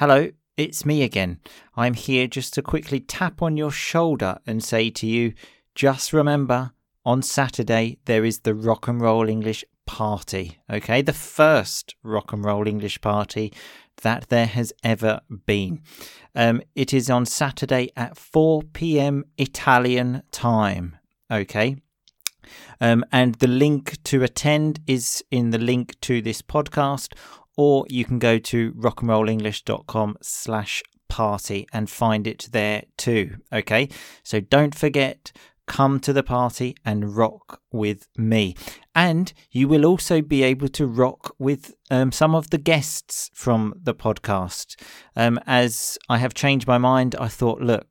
Hello, it's me again. I'm here just to quickly tap on your shoulder and say to you just remember on Saturday there is the Rock and Roll English party, okay? The first Rock and Roll English party that there has ever been. Um, it is on Saturday at 4 pm Italian time, okay? Um, and the link to attend is in the link to this podcast, or you can go to rockandrollenglish.com slash party and find it there too. Okay, so don't forget, come to the party and rock with me. And you will also be able to rock with um, some of the guests from the podcast. Um, as I have changed my mind, I thought, look,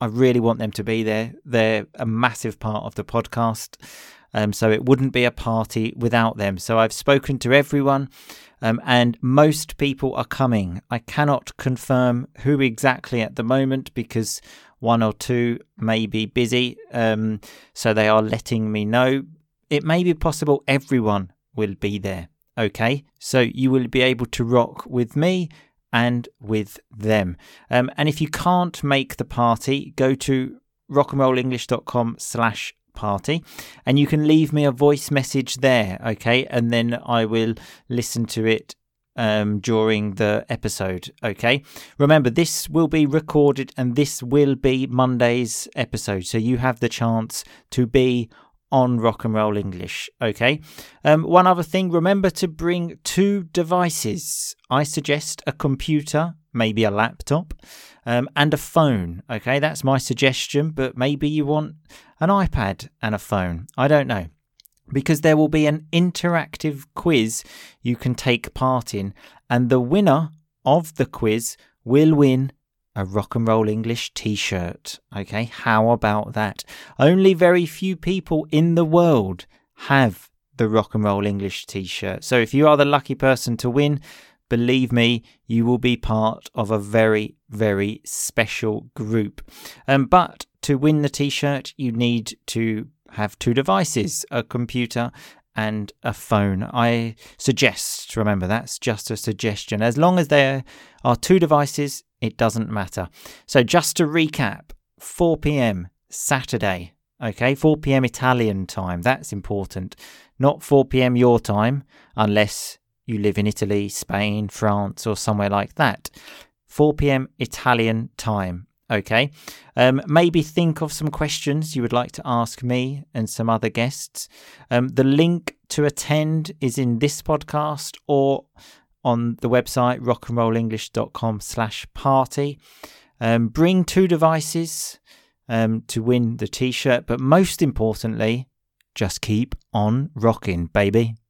I really want them to be there. They're a massive part of the podcast. Um, so it wouldn't be a party without them. So I've spoken to everyone, um, and most people are coming. I cannot confirm who exactly at the moment because one or two may be busy. Um, so they are letting me know. It may be possible everyone will be there. Okay, so you will be able to rock with me and with them. Um, and if you can't make the party, go to rockandrollenglish.com slash party and you can leave me a voice message there okay and then i will listen to it um, during the episode okay remember this will be recorded and this will be monday's episode so you have the chance to be on Rock and Roll English. Okay. Um, one other thing remember to bring two devices. I suggest a computer, maybe a laptop, um, and a phone. Okay. That's my suggestion, but maybe you want an iPad and a phone. I don't know. Because there will be an interactive quiz you can take part in, and the winner of the quiz will win a rock and roll English t shirt. Okay, how about that? Only very few people in the world have the rock and roll English t shirt. So if you are the lucky person to win, believe me, you will be part of a very, very special group. Um, but to win the t shirt, you need to have two devices a computer and a phone. I suggest, remember, that's just a suggestion. As long as there are two devices, it doesn't matter. So, just to recap 4 pm Saturday, okay, 4 pm Italian time, that's important. Not 4 pm your time, unless you live in Italy, Spain, France, or somewhere like that. 4 pm Italian time. Okay. Um, maybe think of some questions you would like to ask me and some other guests. Um, the link to attend is in this podcast or on the website rockandrollenglish.com slash party. Um, bring two devices um, to win the t shirt, but most importantly, just keep on rocking, baby.